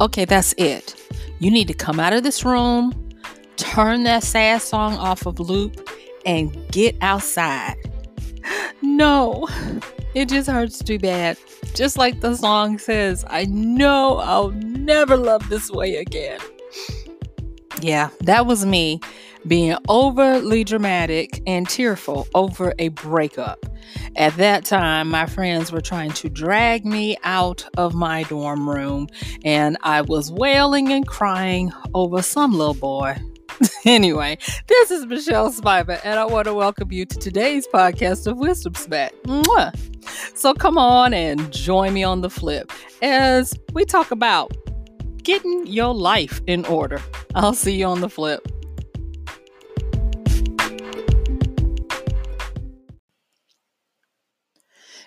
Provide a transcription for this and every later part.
Okay, that's it. You need to come out of this room, turn that sad song off of loop, and get outside. No, it just hurts too bad. Just like the song says, I know I'll never love this way again. Yeah, that was me being overly dramatic and tearful over a breakup. At that time, my friends were trying to drag me out of my dorm room, and I was wailing and crying over some little boy. anyway, this is Michelle Spiva, and I want to welcome you to today's podcast of Wisdom Smack. Mwah. So come on and join me on the flip as we talk about getting your life in order. I'll see you on the flip.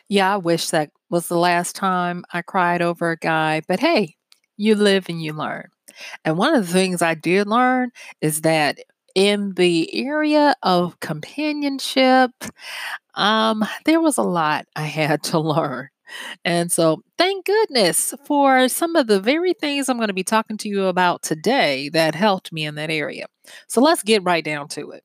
Yeah, I wish that was the last time I cried over a guy, but hey, you live and you learn. And one of the things I did learn is that in the area of companionship, um, there was a lot I had to learn. And so, thank goodness for some of the very things I'm going to be talking to you about today that helped me in that area. So, let's get right down to it.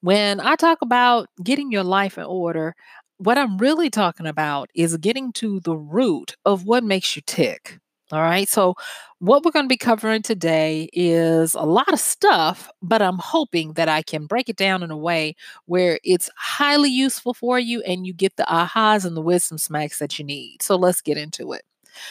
When I talk about getting your life in order, what I'm really talking about is getting to the root of what makes you tick. All right. So, what we're going to be covering today is a lot of stuff, but I'm hoping that I can break it down in a way where it's highly useful for you and you get the ahas and the wisdom smacks that you need. So, let's get into it.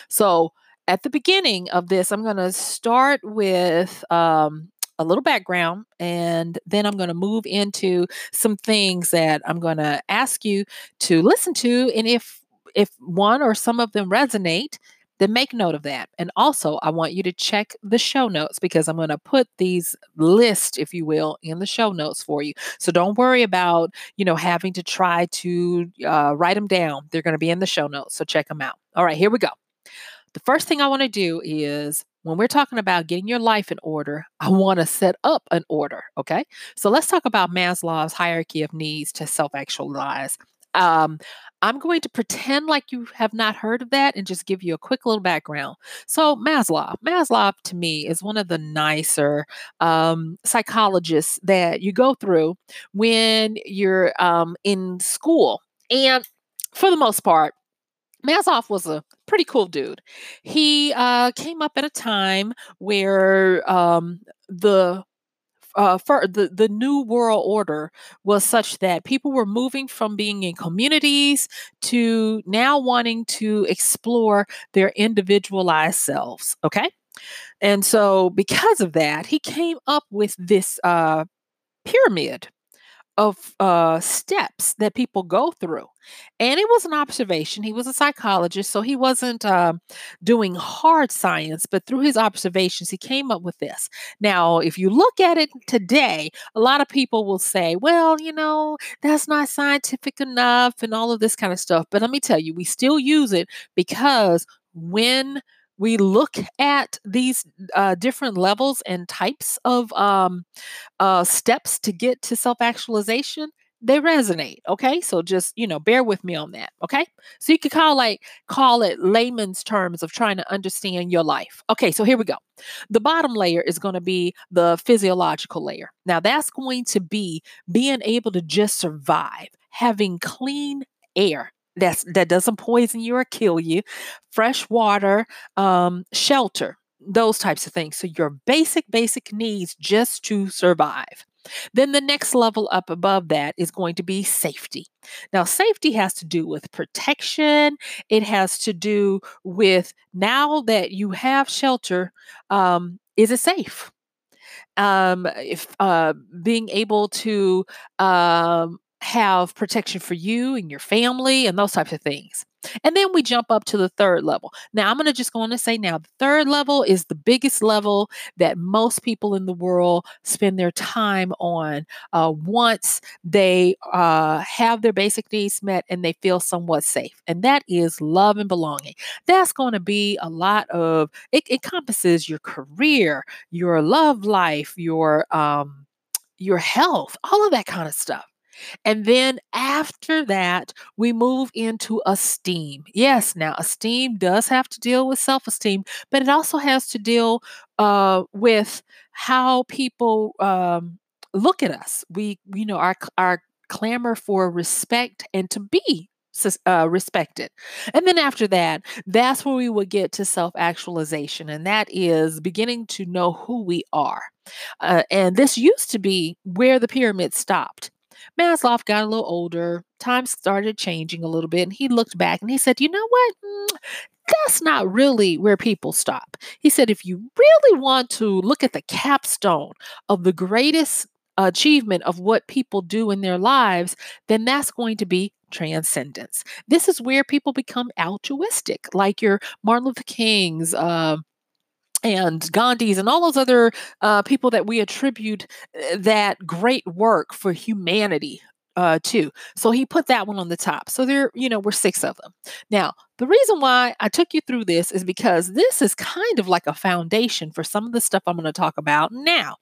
So, at the beginning of this, I'm going to start with um, a little background and then I'm going to move into some things that I'm going to ask you to listen to and if if one or some of them resonate then make note of that. And also, I want you to check the show notes because I'm going to put these list, if you will, in the show notes for you. So don't worry about, you know, having to try to uh, write them down. They're going to be in the show notes. So check them out. All right, here we go. The first thing I want to do is when we're talking about getting your life in order, I want to set up an order. Okay. So let's talk about Maslow's hierarchy of needs to self actualize. Um, I'm going to pretend like you have not heard of that and just give you a quick little background. So, Maslow, Maslow to me is one of the nicer um, psychologists that you go through when you're um, in school. And for the most part, Maslow was a pretty cool dude. He uh, came up at a time where um, the uh, for the, the new world order was such that people were moving from being in communities to now wanting to explore their individualized selves. Okay. And so, because of that, he came up with this uh, pyramid of uh, steps that people go through. And it was an observation. He was a psychologist, so he wasn't uh, doing hard science, but through his observations, he came up with this. Now, if you look at it today, a lot of people will say, well, you know, that's not scientific enough and all of this kind of stuff. But let me tell you, we still use it because when we look at these uh, different levels and types of um, uh, steps to get to self actualization, they resonate. Okay, so just you know, bear with me on that. Okay, so you could call like call it layman's terms of trying to understand your life. Okay, so here we go. The bottom layer is going to be the physiological layer. Now that's going to be being able to just survive, having clean air that's that doesn't poison you or kill you, fresh water, um, shelter, those types of things. So your basic basic needs just to survive. Then the next level up above that is going to be safety. Now, safety has to do with protection. It has to do with now that you have shelter, um, is it safe? Um, if uh, being able to um, have protection for you and your family and those types of things. And then we jump up to the third level. Now, I'm going to just go on to say now the third level is the biggest level that most people in the world spend their time on uh, once they uh, have their basic needs met and they feel somewhat safe. And that is love and belonging. That's going to be a lot of, it encompasses your career, your love life, your, um, your health, all of that kind of stuff. And then after that, we move into esteem. Yes, now esteem does have to deal with self esteem, but it also has to deal uh, with how people um, look at us. We, you know, our, our clamor for respect and to be uh, respected. And then after that, that's where we would get to self actualization, and that is beginning to know who we are. Uh, and this used to be where the pyramid stopped. Maslow got a little older, times started changing a little bit, and he looked back and he said, You know what? Mm, that's not really where people stop. He said, if you really want to look at the capstone of the greatest achievement of what people do in their lives, then that's going to be transcendence. This is where people become altruistic, like your Martin Luther King's. Uh, and Gandhi's and all those other uh, people that we attribute uh, that great work for humanity uh, too. So he put that one on the top. So there, you know, we're six of them. Now, the reason why I took you through this is because this is kind of like a foundation for some of the stuff I'm going to talk about now.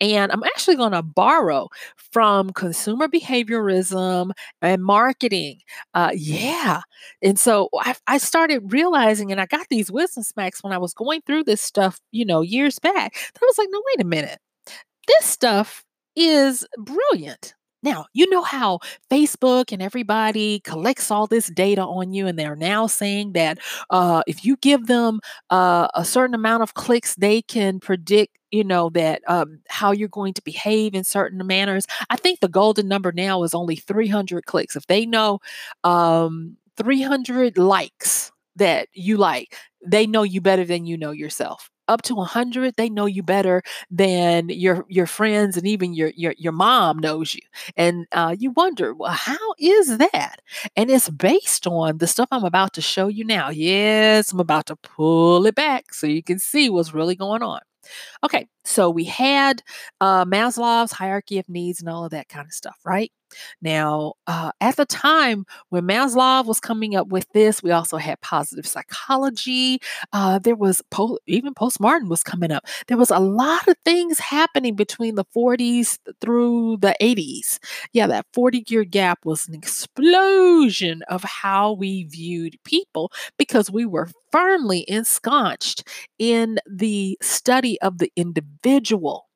And I'm actually going to borrow from consumer behaviorism and marketing. Uh, yeah. And so I, I started realizing, and I got these wisdom smacks when I was going through this stuff, you know, years back. I was like, no, wait a minute. This stuff is brilliant. Now, you know how Facebook and everybody collects all this data on you, and they're now saying that uh, if you give them uh, a certain amount of clicks, they can predict you know that um, how you're going to behave in certain manners. I think the golden number now is only 300 clicks. If they know um, 300 likes that you like they know you better than you know yourself up to 100 they know you better than your your friends and even your your, your mom knows you. And uh, you wonder well how is that? And it's based on the stuff i'm about to show you now. Yes i'm about to pull it back so you can see what's really going on Okay, so we had uh, Maslow's hierarchy of needs and all of that kind of stuff, right? Now, uh, at the time when Maslow was coming up with this, we also had positive psychology. Uh, there was po- even postmodern was coming up. There was a lot of things happening between the 40s through the 80s. Yeah, that 40 year gap was an explosion of how we viewed people because we were firmly ensconced in the study of the individual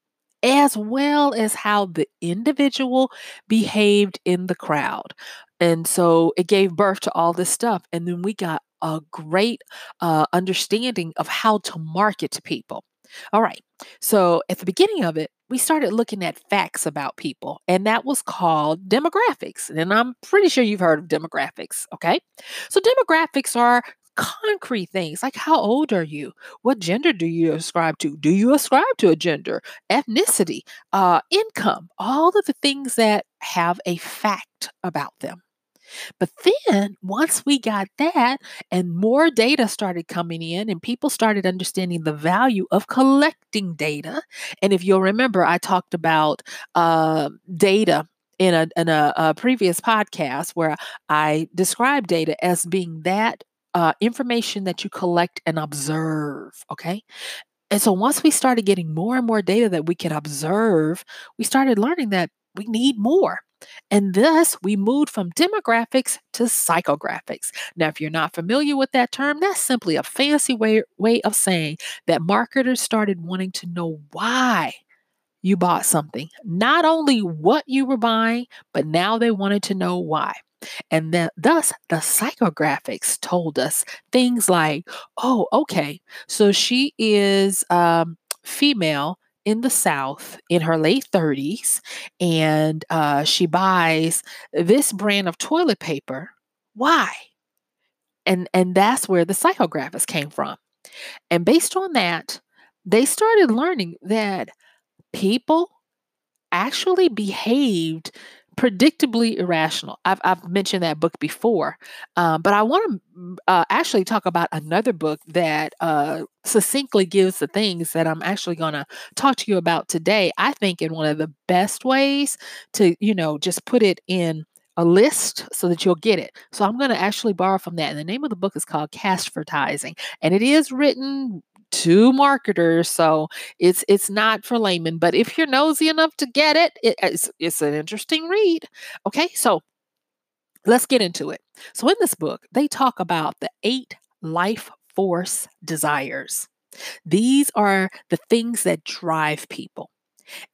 as well as how the individual behaved in the crowd. And so it gave birth to all this stuff. And then we got a great uh, understanding of how to market to people. All right. So at the beginning of it, we started looking at facts about people, and that was called demographics. And I'm pretty sure you've heard of demographics. Okay. So demographics are concrete things like how old are you? What gender do you ascribe to? Do you ascribe to a gender, ethnicity, uh, income, all of the things that have a fact about them? But then once we got that and more data started coming in and people started understanding the value of collecting data. And if you'll remember, I talked about uh, data in a, in a, a previous podcast where I described data as being that uh, information that you collect and observe. Okay. And so once we started getting more and more data that we could observe, we started learning that we need more. And thus, we moved from demographics to psychographics. Now, if you're not familiar with that term, that's simply a fancy way, way of saying that marketers started wanting to know why you bought something. Not only what you were buying, but now they wanted to know why. And then, thus, the psychographics told us things like, oh, okay, so she is um, female in the South in her late 30s, and uh, she buys this brand of toilet paper. Why? And, and that's where the psychographics came from. And based on that, they started learning that people actually behaved predictably irrational. I've, I've mentioned that book before, um, but I want to uh, actually talk about another book that uh, succinctly gives the things that I'm actually going to talk to you about today. I think in one of the best ways to, you know, just put it in a list so that you'll get it. So I'm going to actually borrow from that. And the name of the book is called Cashvertising, and it is written to marketers, so it's it's not for laymen. But if you're nosy enough to get it, it it's, it's an interesting read. Okay, so let's get into it. So in this book, they talk about the eight life force desires. These are the things that drive people.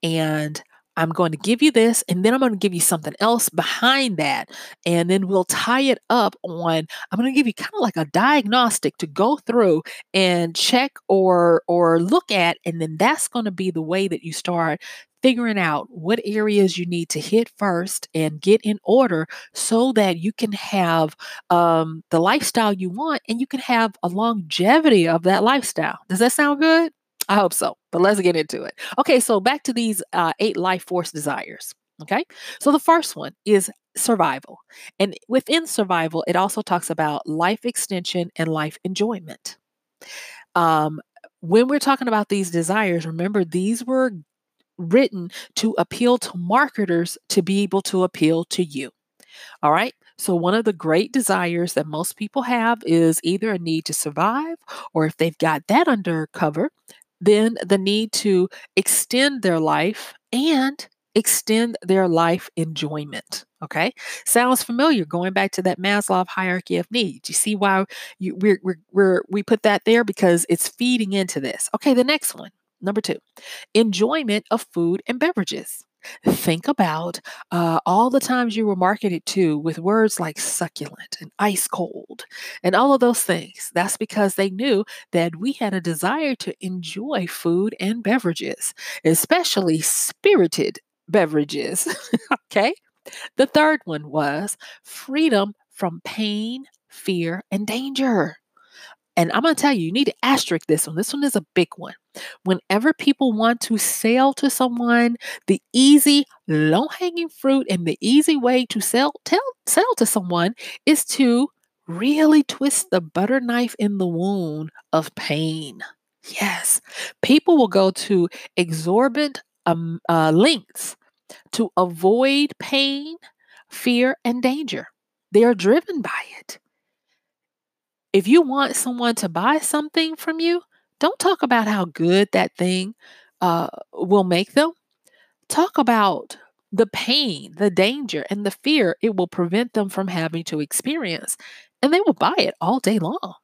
And I'm going to give you this, and then I'm going to give you something else behind that. And then we'll tie it up on, I'm going to give you kind of like a diagnostic to go through and check or or look at. And then that's going to be the way that you start figuring out what areas you need to hit first and get in order so that you can have um, the lifestyle you want and you can have a longevity of that lifestyle. Does that sound good? I hope so, but let's get into it. Okay, so back to these uh, eight life force desires. Okay, so the first one is survival. And within survival, it also talks about life extension and life enjoyment. Um, when we're talking about these desires, remember these were written to appeal to marketers to be able to appeal to you. All right. So, one of the great desires that most people have is either a need to survive, or if they've got that under cover, then the need to extend their life and extend their life enjoyment. Okay, sounds familiar. Going back to that Maslow hierarchy of needs, you see why you, we're, we're, we're, we put that there because it's feeding into this. Okay, the next one, number two, enjoyment of food and beverages. Think about uh, all the times you were marketed to with words like succulent and ice cold and all of those things. That's because they knew that we had a desire to enjoy food and beverages, especially spirited beverages. okay. The third one was freedom from pain, fear, and danger. And I'm going to tell you, you need to asterisk this one. This one is a big one. Whenever people want to sell to someone, the easy, low hanging fruit and the easy way to sell, tell, sell to someone is to really twist the butter knife in the wound of pain. Yes, people will go to exorbitant um, uh, lengths to avoid pain, fear, and danger. They are driven by it. If you want someone to buy something from you, don't talk about how good that thing uh, will make them. Talk about the pain, the danger, and the fear it will prevent them from having to experience. And they will buy it all day long.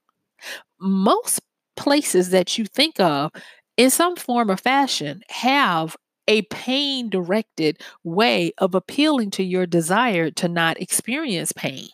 Most places that you think of in some form or fashion have a pain directed way of appealing to your desire to not experience pain.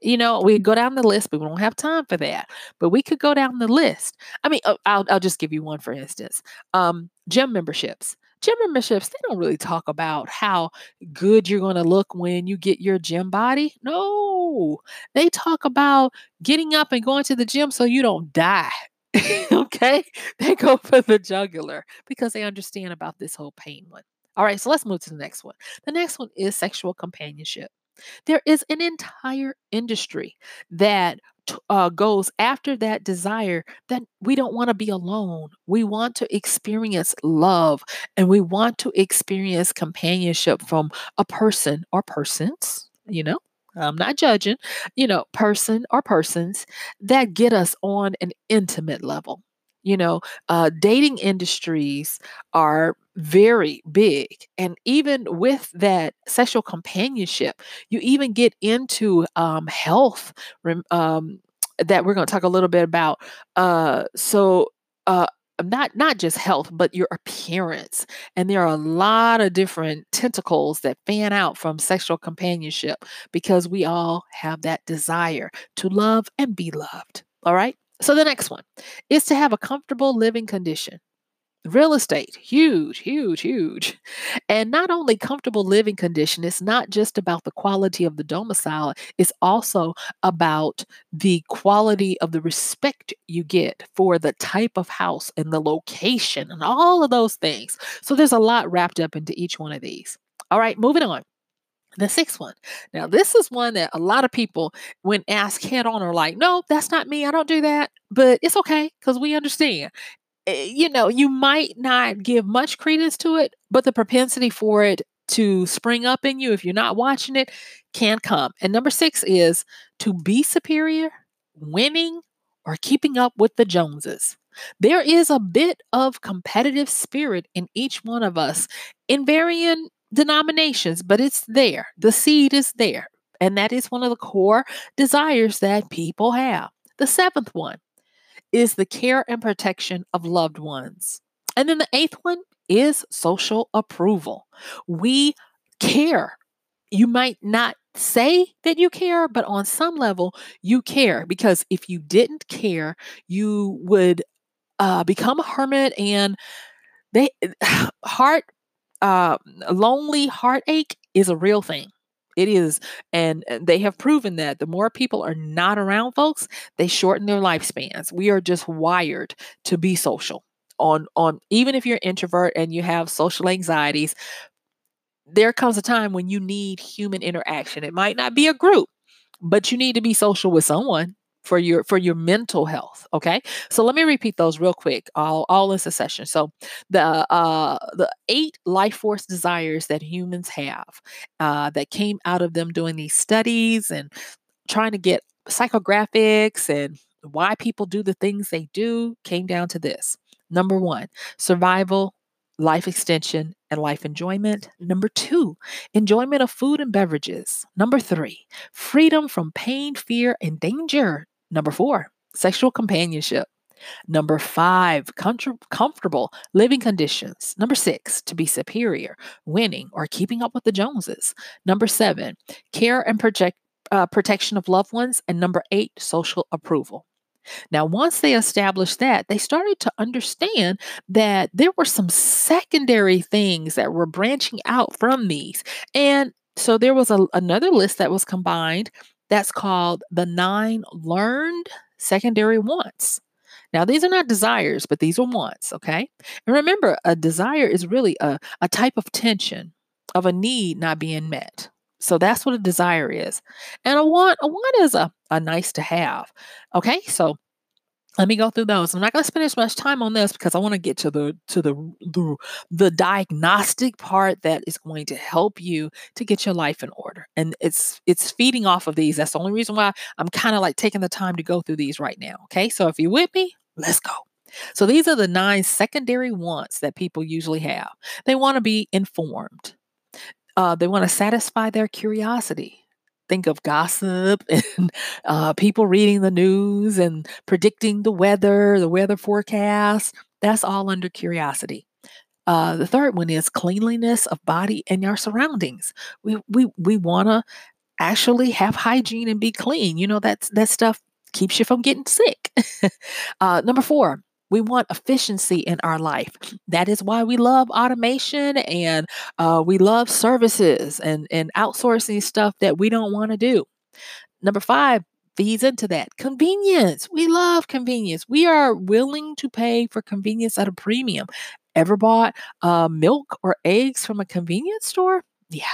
You know, we go down the list, but we don't have time for that. But we could go down the list. I mean, uh, I'll, I'll just give you one for instance. Um, gym memberships. Gym memberships, they don't really talk about how good you're going to look when you get your gym body. No, they talk about getting up and going to the gym so you don't die. okay? They go for the jugular because they understand about this whole pain one. All right, so let's move to the next one. The next one is sexual companionship. There is an entire industry that uh, goes after that desire that we don't want to be alone. We want to experience love and we want to experience companionship from a person or persons, you know. I'm not judging, you know, person or persons that get us on an intimate level. You know, uh, dating industries are very big. And even with that sexual companionship, you even get into um, health um, that we're going to talk a little bit about. Uh, so, uh, not not just health but your appearance and there are a lot of different tentacles that fan out from sexual companionship because we all have that desire to love and be loved all right so the next one is to have a comfortable living condition. Real estate huge huge huge. And not only comfortable living condition it's not just about the quality of the domicile it's also about the quality of the respect you get for the type of house and the location and all of those things. So there's a lot wrapped up into each one of these. All right moving on the sixth one. Now, this is one that a lot of people, when asked head on, are like, no, that's not me. I don't do that. But it's okay because we understand. Eh, you know, you might not give much credence to it, but the propensity for it to spring up in you if you're not watching it can come. And number six is to be superior, winning, or keeping up with the Joneses. There is a bit of competitive spirit in each one of us in varying denominations, but it's there. The seed is there. And that is one of the core desires that people have. The seventh one is the care and protection of loved ones. And then the eighth one is social approval. We care. You might not say that you care, but on some level, you care because if you didn't care, you would uh, become a hermit and they heart uh, lonely heartache is a real thing. It is and they have proven that the more people are not around folks they shorten their lifespans. We are just wired to be social. On on even if you're an introvert and you have social anxieties there comes a time when you need human interaction. It might not be a group but you need to be social with someone for your for your mental health okay so let me repeat those real quick all all in succession so the uh the eight life force desires that humans have uh that came out of them doing these studies and trying to get psychographics and why people do the things they do came down to this number one survival life extension and life enjoyment. Number two, enjoyment of food and beverages. Number three, freedom from pain, fear, and danger. Number four, sexual companionship. Number five, comfortable living conditions. Number six, to be superior, winning, or keeping up with the Joneses. Number seven, care and project, uh, protection of loved ones. And number eight, social approval. Now, once they established that, they started to understand that there were some secondary things that were branching out from these. And so there was a, another list that was combined that's called the nine learned secondary wants. Now, these are not desires, but these are wants, okay? And remember, a desire is really a, a type of tension of a need not being met. So that's what a desire is. And a want, a want is a, a nice to have. Okay, so let me go through those. I'm not going to spend as much time on this because I want to get to the to the, the the diagnostic part that is going to help you to get your life in order. And it's it's feeding off of these. That's the only reason why I'm kind of like taking the time to go through these right now. Okay? So if you're with me, let's go. So these are the nine secondary wants that people usually have. They want to be informed. Uh, they want to satisfy their curiosity think of gossip and uh, people reading the news and predicting the weather, the weather forecast. That's all under curiosity. Uh, the third one is cleanliness of body and your surroundings. We we we want to actually have hygiene and be clean. You know that's that stuff keeps you from getting sick. uh, number four, we want efficiency in our life. That is why we love automation and uh, we love services and, and outsourcing stuff that we don't want to do. Number five feeds into that convenience. We love convenience. We are willing to pay for convenience at a premium. Ever bought uh, milk or eggs from a convenience store? Yeah.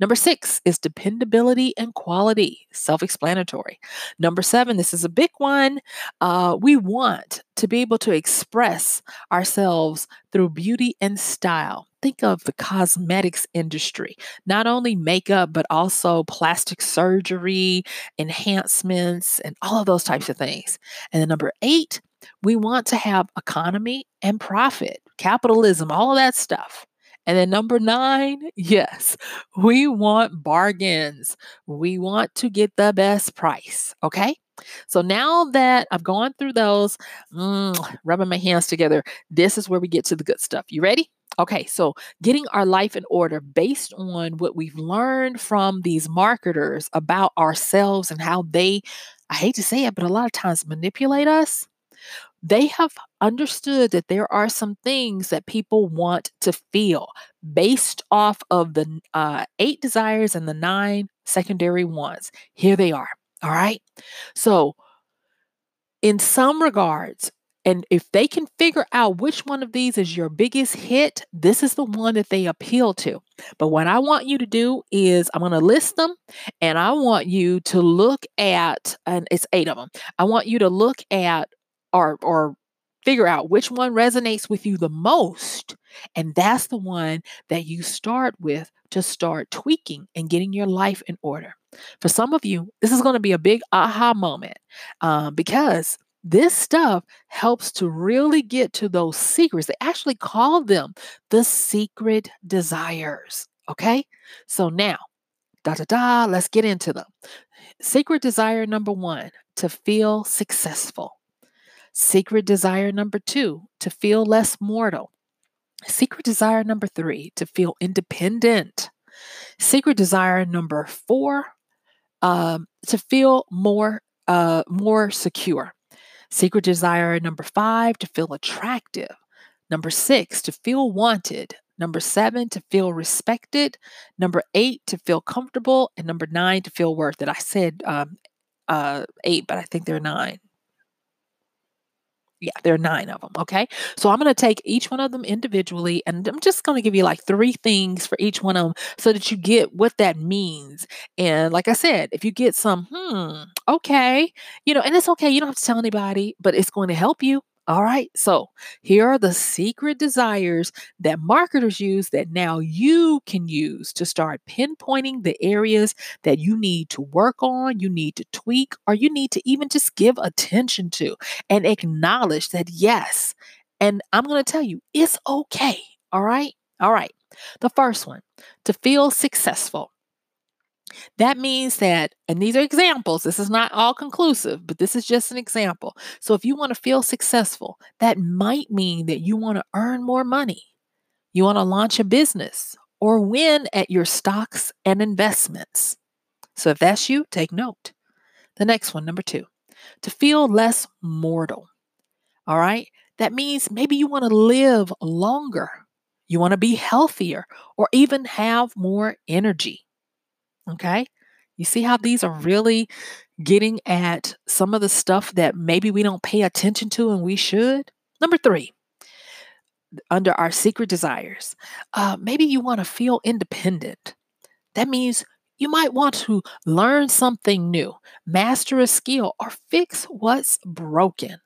Number six is dependability and quality, self explanatory. Number seven, this is a big one. Uh, we want to be able to express ourselves through beauty and style. Think of the cosmetics industry, not only makeup, but also plastic surgery, enhancements, and all of those types of things. And then number eight, we want to have economy and profit, capitalism, all of that stuff. And then number nine, yes, we want bargains. We want to get the best price. Okay. So now that I've gone through those, mm, rubbing my hands together, this is where we get to the good stuff. You ready? Okay, so getting our life in order based on what we've learned from these marketers about ourselves and how they, I hate to say it, but a lot of times manipulate us they have understood that there are some things that people want to feel based off of the uh, eight desires and the nine secondary ones. Here they are. All right. So, in some regards, and if they can figure out which one of these is your biggest hit, this is the one that they appeal to. But what I want you to do is I'm going to list them and I want you to look at, and it's eight of them. I want you to look at or or figure out which one resonates with you the most and that's the one that you start with to start tweaking and getting your life in order for some of you this is going to be a big aha moment uh, because This stuff helps to really get to those secrets. They actually call them the secret desires. Okay. So now, da da da, let's get into them. Secret desire number one to feel successful. Secret desire number two to feel less mortal. Secret desire number three to feel independent. Secret desire number four um, to feel more uh, more secure. Secret desire number five to feel attractive. Number six to feel wanted. Number seven to feel respected. Number eight to feel comfortable. And number nine to feel worth it. I said um, uh, eight, but I think there are nine. Yeah, there are nine of them. Okay. So I'm going to take each one of them individually and I'm just going to give you like three things for each one of them so that you get what that means. And like I said, if you get some, hmm, okay, you know, and it's okay. You don't have to tell anybody, but it's going to help you. All right. So here are the secret desires that marketers use that now you can use to start pinpointing the areas that you need to work on, you need to tweak, or you need to even just give attention to and acknowledge that, yes. And I'm going to tell you, it's okay. All right. All right. The first one to feel successful. That means that, and these are examples, this is not all conclusive, but this is just an example. So if you want to feel successful, that might mean that you want to earn more money, you want to launch a business, or win at your stocks and investments. So if that's you, take note. The next one, number two, to feel less mortal. All right. That means maybe you want to live longer, you want to be healthier, or even have more energy. Okay. You see how these are really getting at some of the stuff that maybe we don't pay attention to and we should? Number three, under our secret desires, uh, maybe you want to feel independent. That means you might want to learn something new, master a skill, or fix what's broken.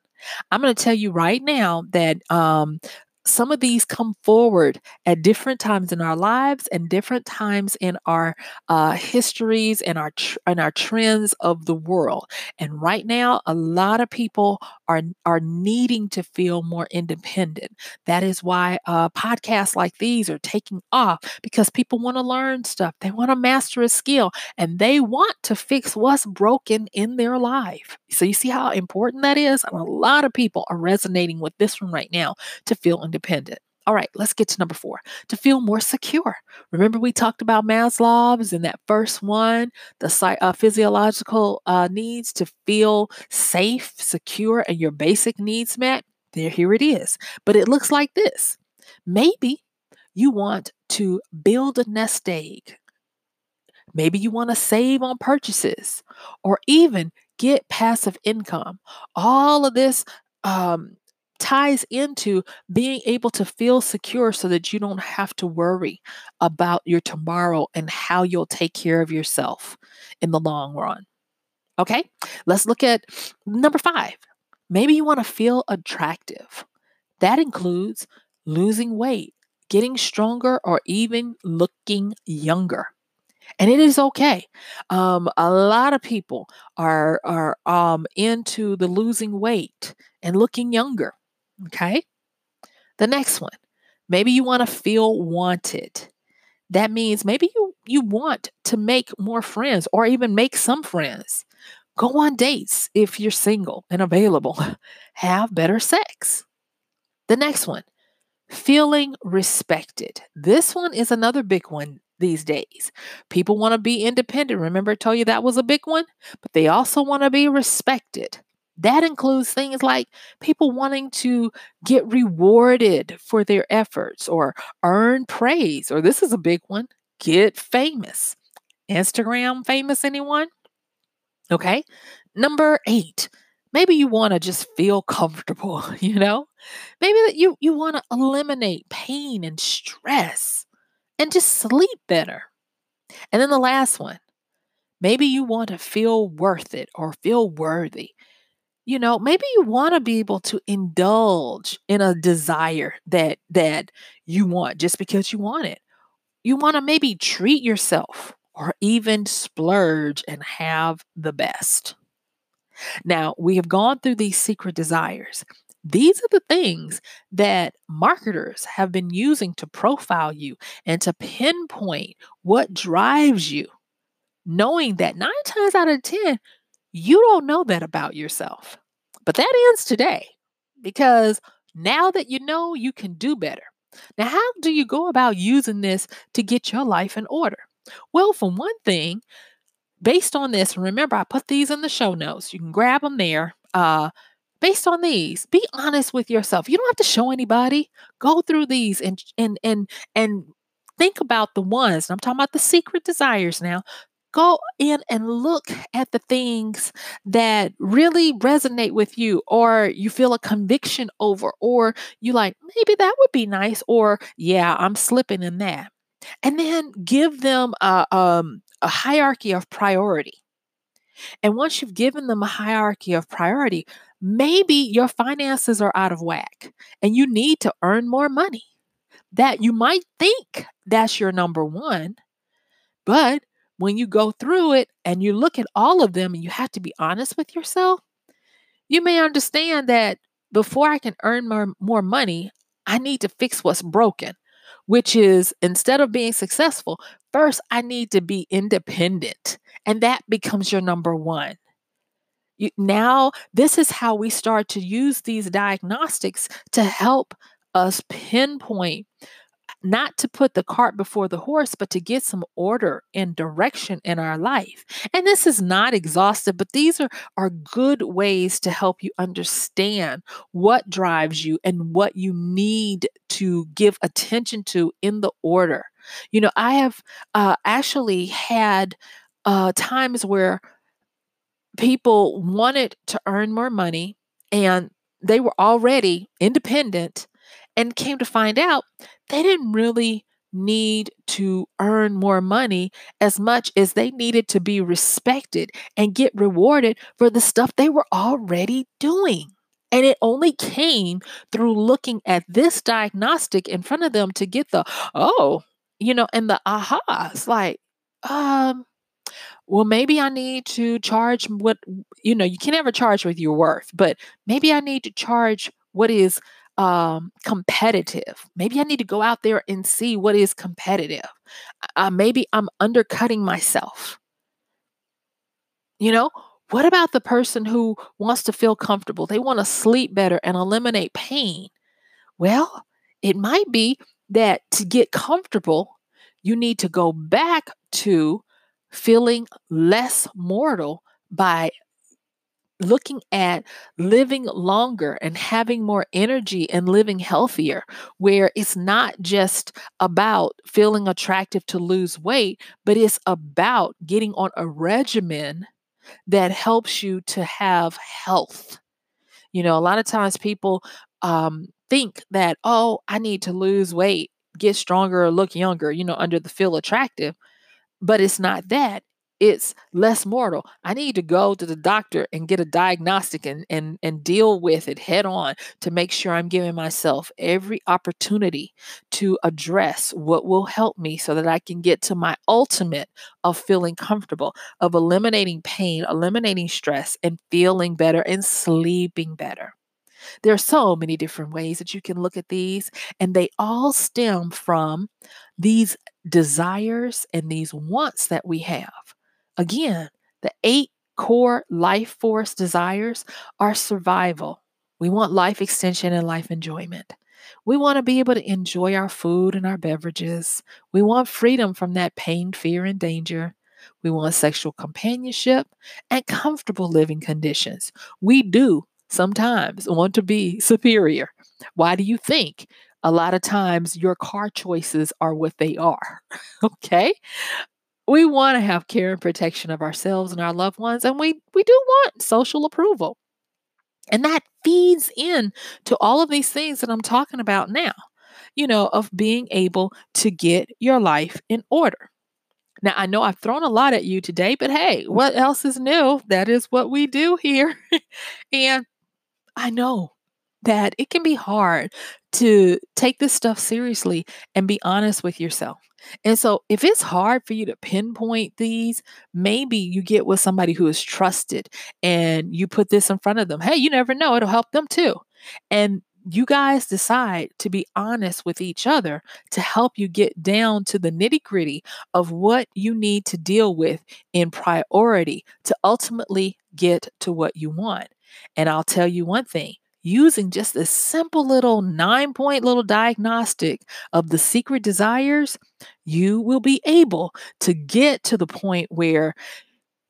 I'm going to tell you right now that um, some of these come forward at different times in our lives and different times in our uh, histories and our tr- and our trends of the world. And right now, a lot of people are are needing to feel more independent. That is why uh, podcasts like these are taking off because people want to learn stuff. They want to master a skill, and they want to fix what's broken in their life. So you see how important that is. And a lot of people are resonating with this one right now to feel independent. All right, let's get to number four to feel more secure. Remember, we talked about Maslow's in that first one, the uh, physiological uh, needs to feel safe, secure, and your basic needs met. There, here it is. But it looks like this. Maybe you want to build a nest egg. Maybe you want to save on purchases or even get passive income. All of this um, ties into being able to feel secure so that you don't have to worry about your tomorrow and how you'll take care of yourself in the long run. Okay, let's look at number five. Maybe you want to feel attractive. That includes losing weight, getting stronger, or even looking younger and it is okay. Um, a lot of people are are um, into the losing weight and looking younger. Okay. The next one, maybe you want to feel wanted. That means maybe you, you want to make more friends or even make some friends. Go on dates if you're single and available. Have better sex. The next one, feeling respected. This one is another big one these days. People want to be independent. Remember, I told you that was a big one? But they also want to be respected. That includes things like people wanting to get rewarded for their efforts or earn praise, or this is a big one get famous. Instagram famous, anyone? Okay. Number eight, maybe you want to just feel comfortable, you know? Maybe that you, you want to eliminate pain and stress and just sleep better. And then the last one, maybe you want to feel worth it or feel worthy you know maybe you want to be able to indulge in a desire that that you want just because you want it you want to maybe treat yourself or even splurge and have the best Now, we have gone through these secret desires. These are the things that marketers have been using to profile you and to pinpoint what drives you, knowing that nine times out of 10, you don't know that about yourself. But that ends today because now that you know, you can do better. Now, how do you go about using this to get your life in order? Well, for one thing, based on this, remember I put these in the show notes. You can grab them there. Uh, based on these, be honest with yourself. You don't have to show anybody. Go through these and and and and think about the ones. I'm talking about the secret desires now. Go in and look at the things that really resonate with you, or you feel a conviction over, or you like, maybe that would be nice, or yeah, I'm slipping in that. And then give them a, um, a hierarchy of priority. And once you've given them a hierarchy of priority, maybe your finances are out of whack and you need to earn more money. That you might think that's your number one, but when you go through it and you look at all of them and you have to be honest with yourself, you may understand that before I can earn more, more money, I need to fix what's broken which is instead of being successful, first I need to be independent. And that becomes your number one. You, now, this is how we start to use these diagnostics to help us pinpoint not to put the cart before the horse, but to get some order and direction in our life. And this is not exhaustive, but these are, are good ways to help you understand what drives you and what you need to give attention to in the order. You know, I have uh, actually had uh, times where people wanted to earn more money and they were already independent and came to find out they didn't really need to earn more money as much as they needed to be respected and get rewarded for the stuff they were already doing. And it only came through looking at this diagnostic in front of them to get the, oh, you know, and the ahas like, um, well, maybe I need to charge what, you know, you can never charge with your worth, but maybe I need to charge what is um, competitive. Maybe I need to go out there and see what is competitive. Uh, maybe I'm undercutting myself. You know, what about the person who wants to feel comfortable? They want to sleep better and eliminate pain. Well, it might be that to get comfortable, you need to go back to feeling less mortal by looking at living longer and having more energy and living healthier, where it's not just about feeling attractive to lose weight, but it's about getting on a regimen that helps you to have health. You know, a lot of times people um, think that, oh, I need to lose weight, get stronger, or look younger, you know, under the feel attractive. But it's not that it's less mortal. I need to go to the doctor and get a diagnostic and, and, and deal with it head on to make sure I'm giving myself every opportunity to address what will help me so that I can get to my ultimate of feeling comfortable, of eliminating pain, eliminating stress, and feeling better and sleeping better. There are so many different ways that you can look at these, and they all stem from these desires and these wants that we have. Again, the eight core life force desires are survival. We want life extension and life enjoyment. We want to be able to enjoy our food and our beverages. We want freedom from that pain, fear, and danger. We want sexual companionship and comfortable living conditions. We do sometimes want to be superior. Why do you think? A lot of times your car choices are what they are. okay? We want to have care and protection of ourselves and our loved ones and we we do want social approval. And that feeds in to all of these things that i'm talking about now you know of being able to get your life in order. Now i know i've thrown a lot at you today but hey what else is new? That is what we do here. And i know that it can be hard to take this stuff seriously and be honest with yourself And so, if it's hard for you to pinpoint these, maybe you get with somebody who is trusted and you put this in front of them. Hey, you never know, it'll help them too. And you guys decide to be honest with each other to help you get down to the nitty gritty of what you need to deal with in priority to ultimately get to what you want. And I'll tell you one thing using just a simple little nine point little diagnostic of the secret desires, you will be able to get to the point where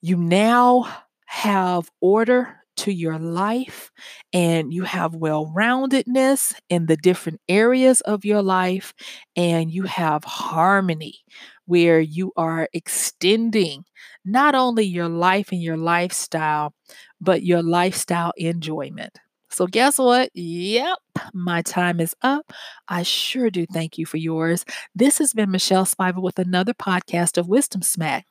you now have order to your life and you have well roundedness in the different areas of your life and you have harmony where you are extending not only your life and your lifestyle, but your lifestyle enjoyment. So, guess what? Yep, my time is up. I sure do mm. thank you for yours. This has been Michelle Spiva with another podcast of Wisdom Smack.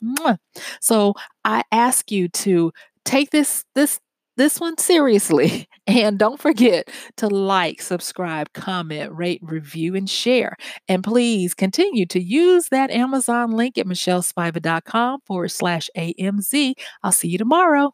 So, I ask you to take this this this one seriously. And don't forget to like, subscribe, comment, rate, review, and share. And please continue to use that Amazon link at michellespiva.com forward slash AMZ. I'll see you tomorrow.